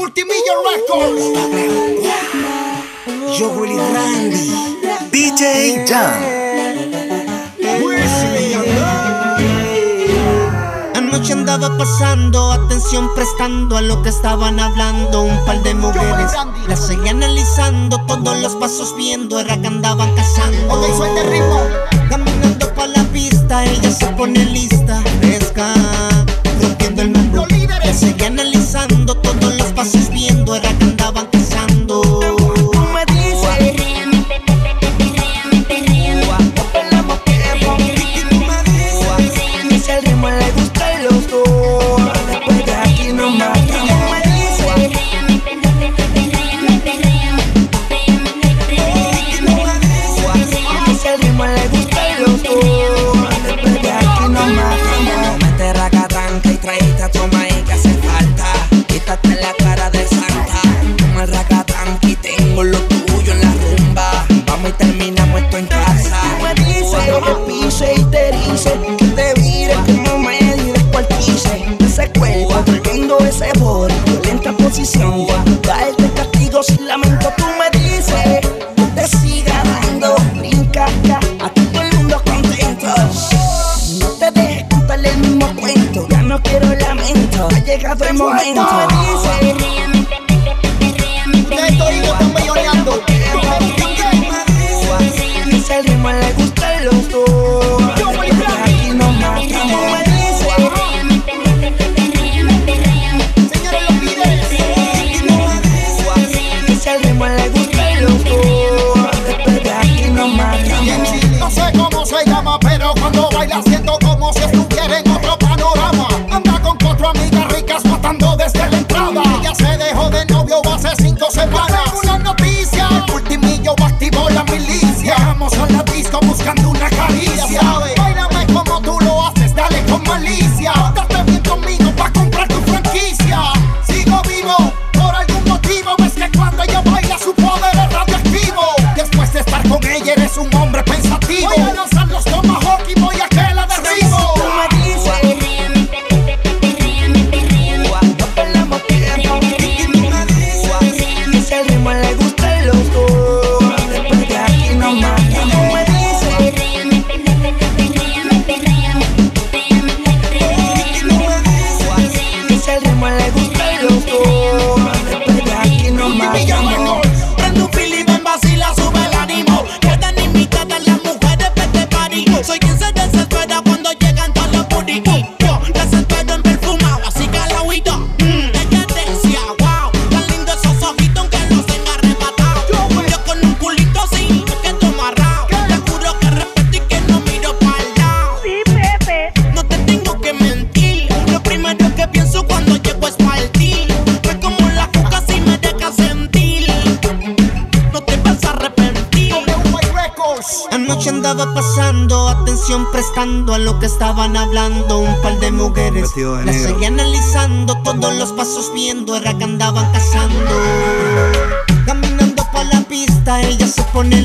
Multimillion Records. Yo, Willy Randy. DJ Dan. Anoche andaba pasando, atención prestando a lo que estaban hablando un par de mujeres. Las seguía analizando, todos los pasos viendo, era que andaban cazando. Ok, suelta ritmo. Caminando pa' la pista, ella se pone lista. pases viendo era 12 panas. Una noticia, el ultimillo activó la milicia. Vamos a la a lo que estaban hablando un par de mujeres. De las seguía analizando, todos los pasos viendo, era que andaban cazando. Caminando por la pista, ella se pone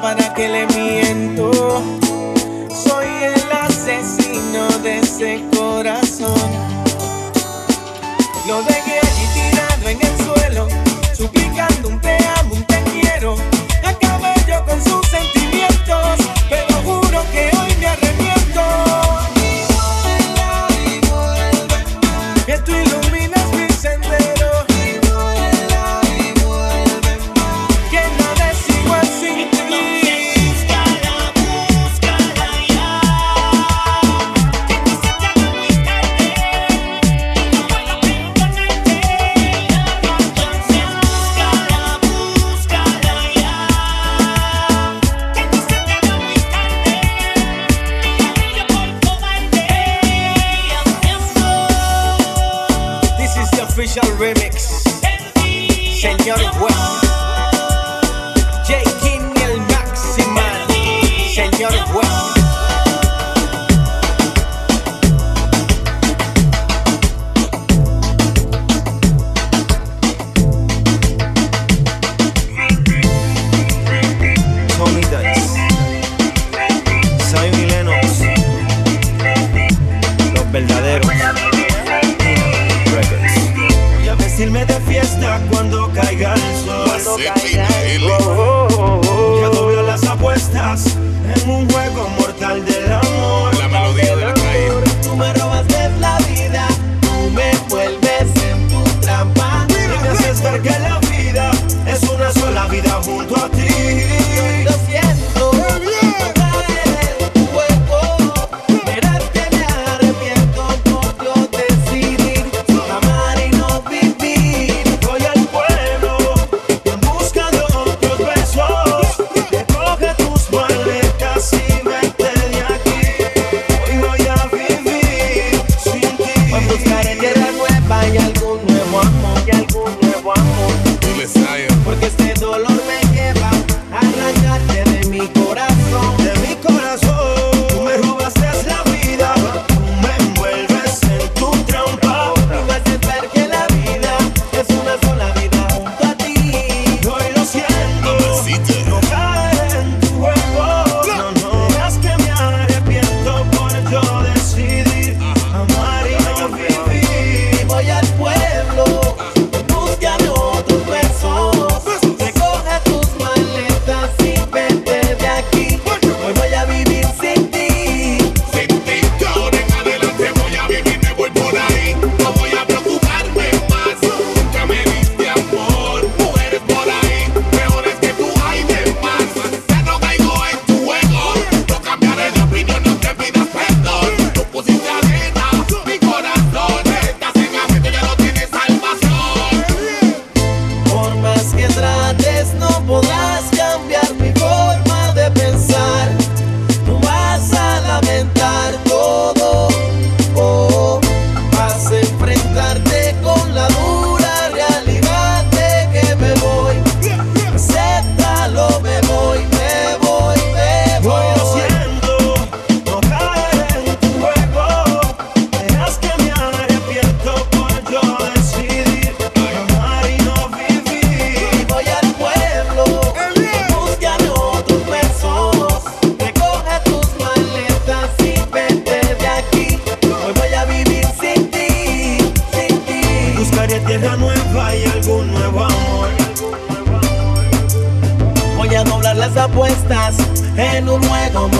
para que le miento. Soy el asesino de ese corazón. Lo dejé allí tirado en el suelo, suplicando un te amo, un te quiero. Acabé yo con sus sentimientos. the official remix. Señor West. J. King el Maximal. Señor West.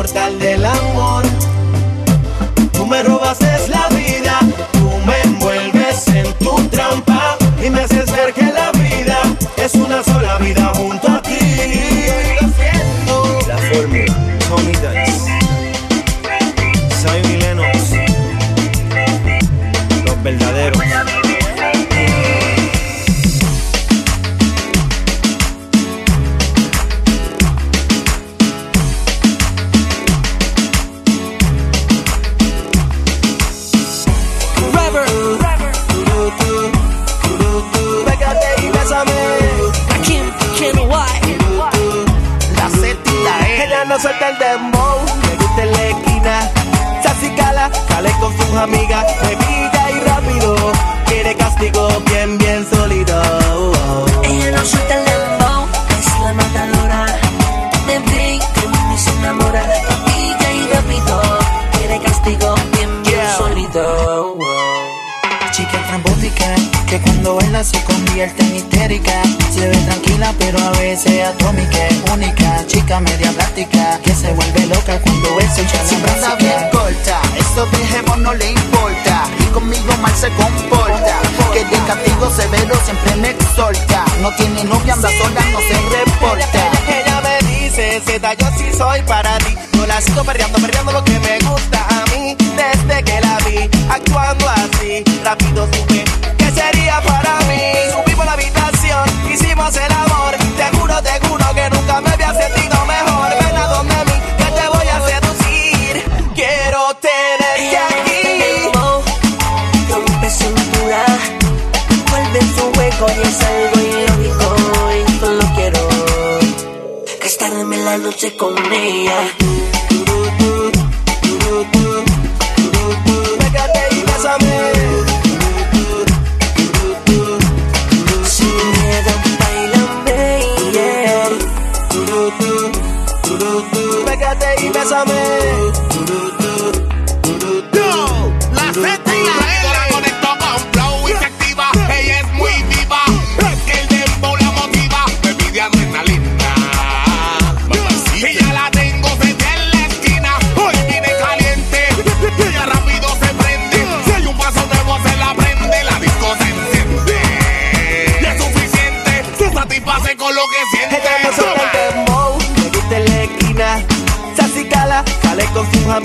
portal del amor. el dembow, me gusta en la esquina. Sassy Cala sale con sus amigas, me y rápido. Quiere castigo bien, bien sólido. Ella no suelta el dembow, es la matadora. De brinco y se enamora, me y rápido. Quiere castigo bien, bien yeah. sólido. Chica trambótica, que cuando baila se convierte en histérica. Se ve tan pero a veces atómica, única, chica media plástica, que se vuelve loca cuando es escucha Siempre anda bien corta, eso viejemos no le importa, y conmigo mal se comporta, que de castigo severo siempre me exhorta, no tiene novia, anda sola, no se reporta. Ella me dice, Z, yo sí soy para ti, yo la sigo perreando, perreando lo que me gusta a mí, desde que la vi, actuando así, rápido supe, que sería para mí, subimos la habitación, hicimos el noche con ella.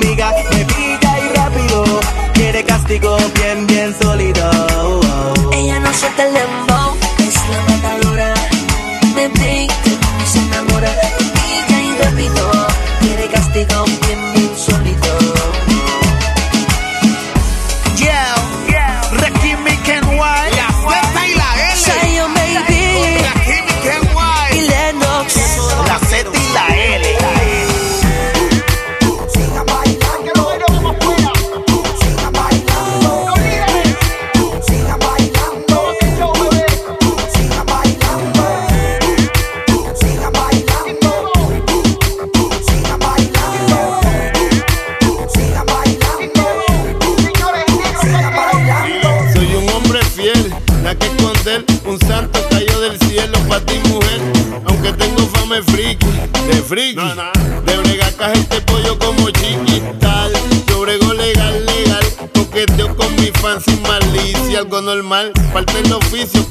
amiga.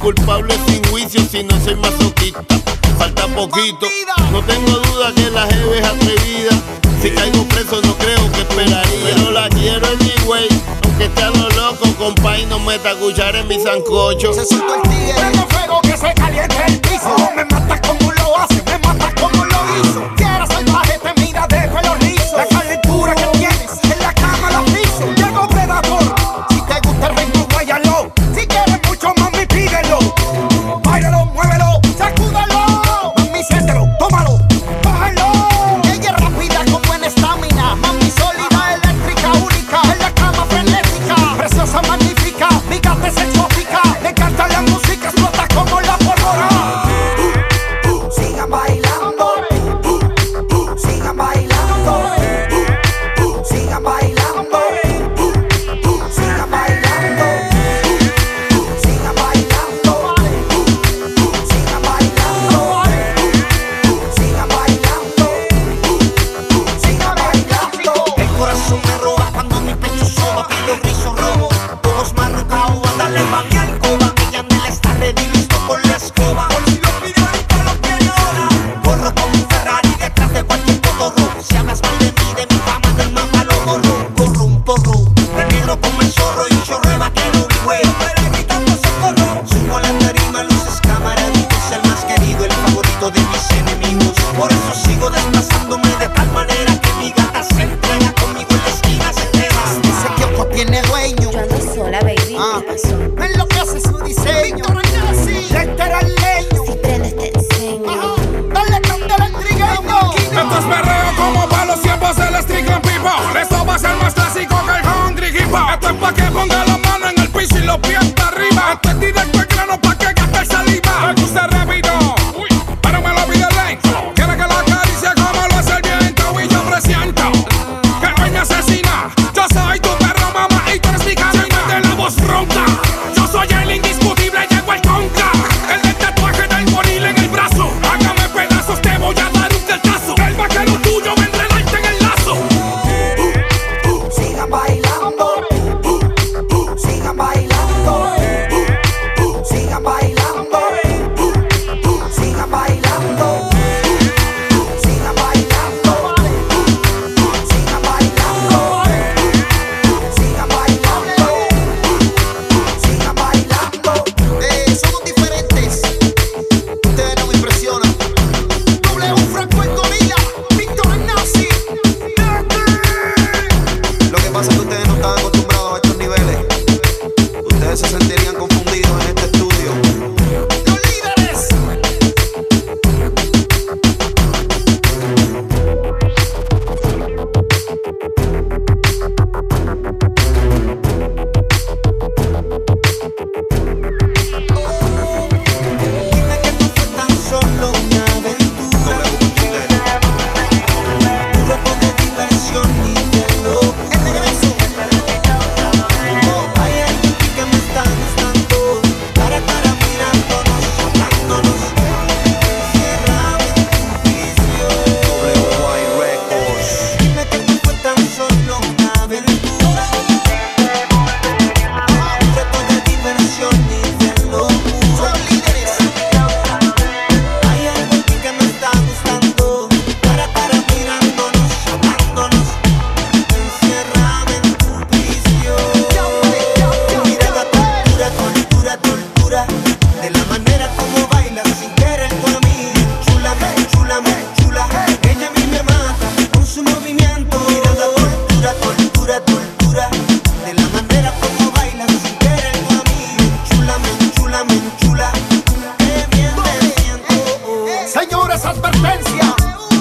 culpable sin juicio si no soy masoquista. Falta poquito, no tengo duda que la jeve es atrevida. Si caigo preso no creo que esperaría. Pero la quiero en mi güey, aunque esté a loco, compa, y no meta cuchara en mi sancocho. Se el fuego que se caliente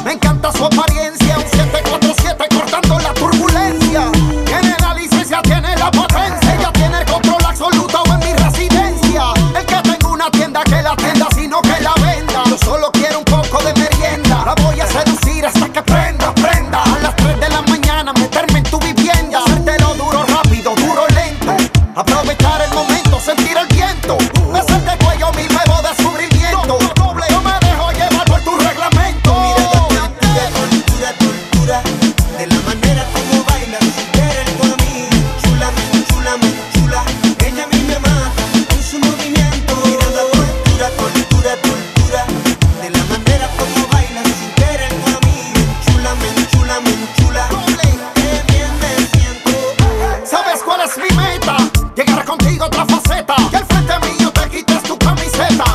Me encanta su apariencia. sepa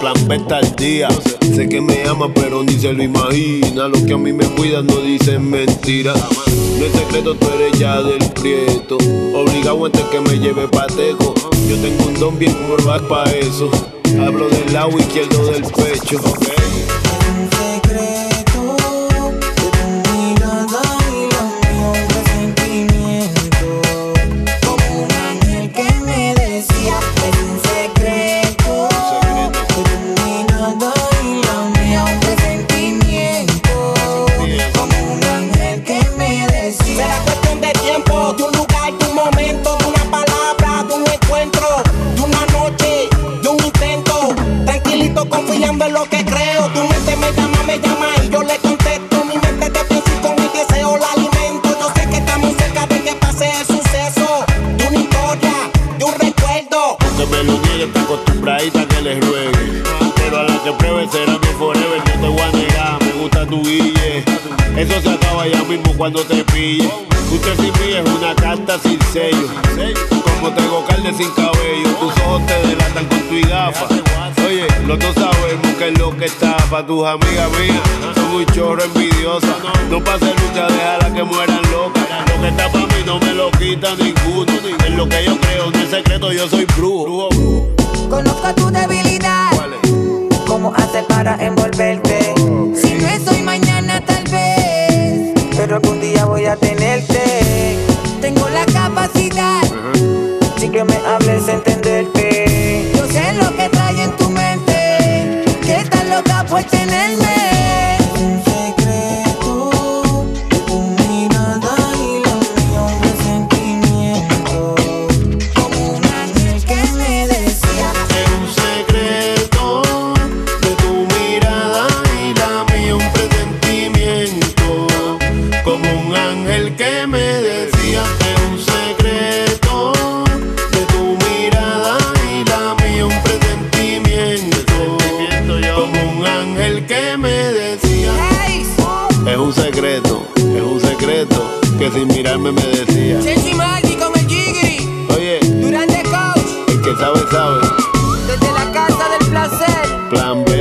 plan B está al día. Sé que me ama, pero ni se lo imagina. Los que a mí me cuidan no dicen mentiras. No es secreto, tú eres ya del prieto. Obligado antes que me lleve pateco. Yo tengo un don bien morbac para eso. Hablo del lado izquierdo del pecho. cuando te pille. Usted si ríe es una carta sin sello. Como tengo carne sin cabello, tus ojos te delatan con tu gafa. Oye, los dos sabemos que es lo que está para tus amigas mías. Son un chorro envidiosa. No pase lucha, déjala que mueran locas. Lo que está para mí no me lo quita ninguno. En lo que yo creo, no es secreto, yo soy brujo. Conozco tu debilidad. ¿Cómo haces para envolverte? Plan B,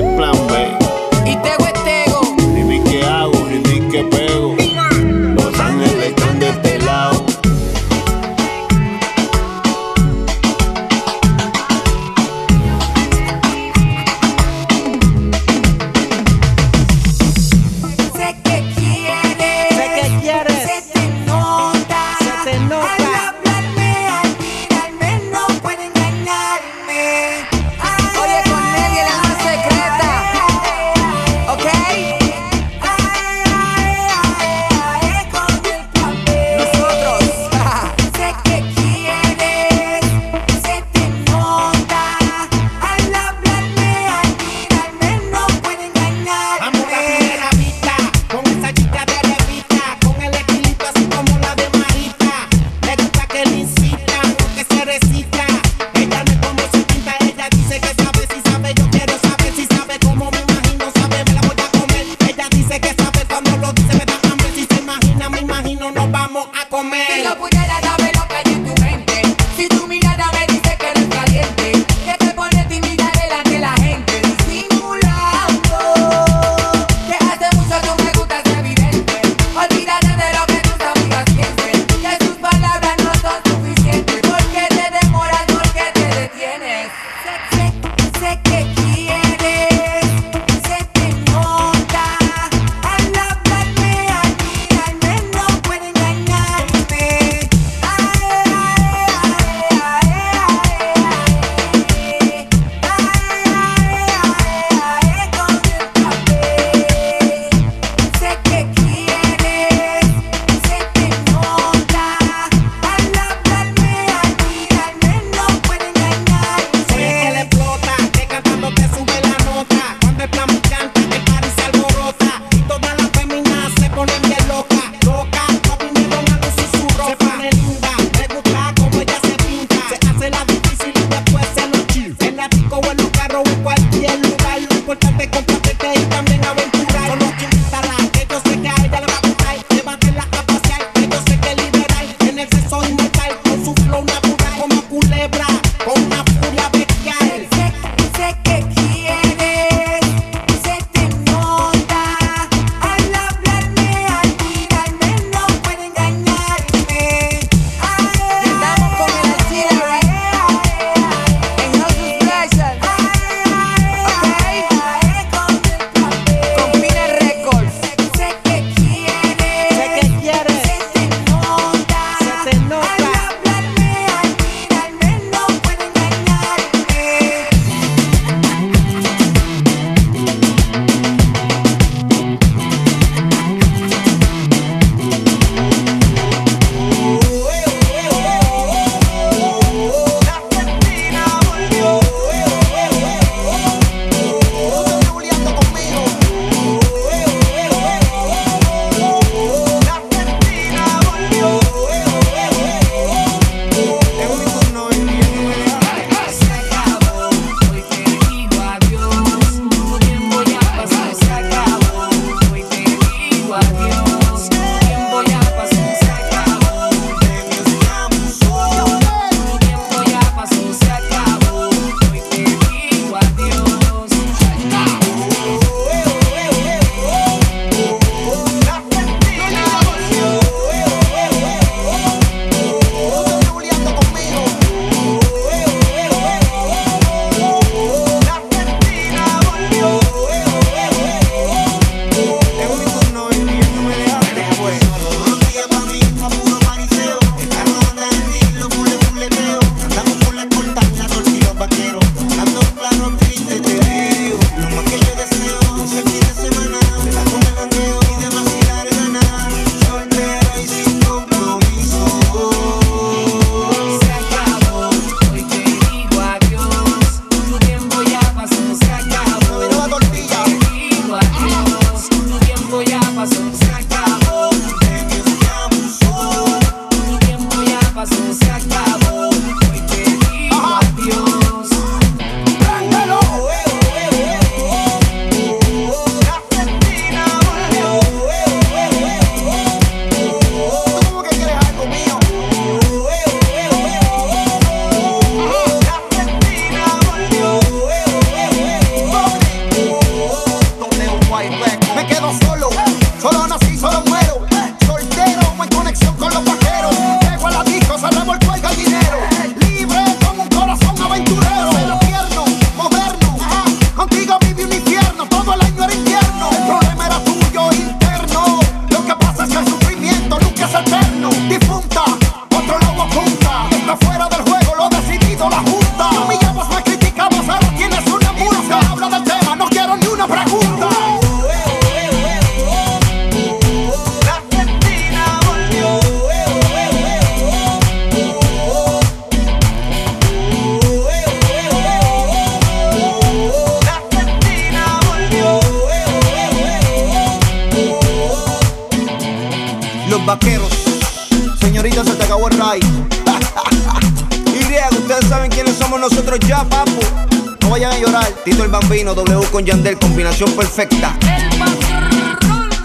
Tito el Bambino, W con Yandel, combinación perfecta.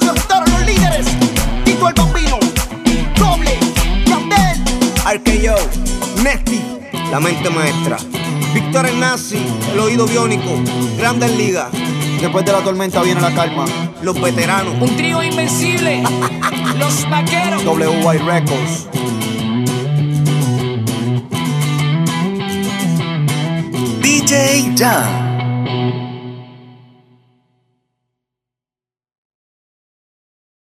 Se juntaron los líderes. Tito el Bambino. Doble. Yandel. RKO, Nesty, la mente maestra. Víctor el Nazi, el oído biónico. Grandes Ligas. Después de la tormenta viene la calma. Los veteranos. Un trío invencible. Los vaqueros. WY Records. DJ Jam.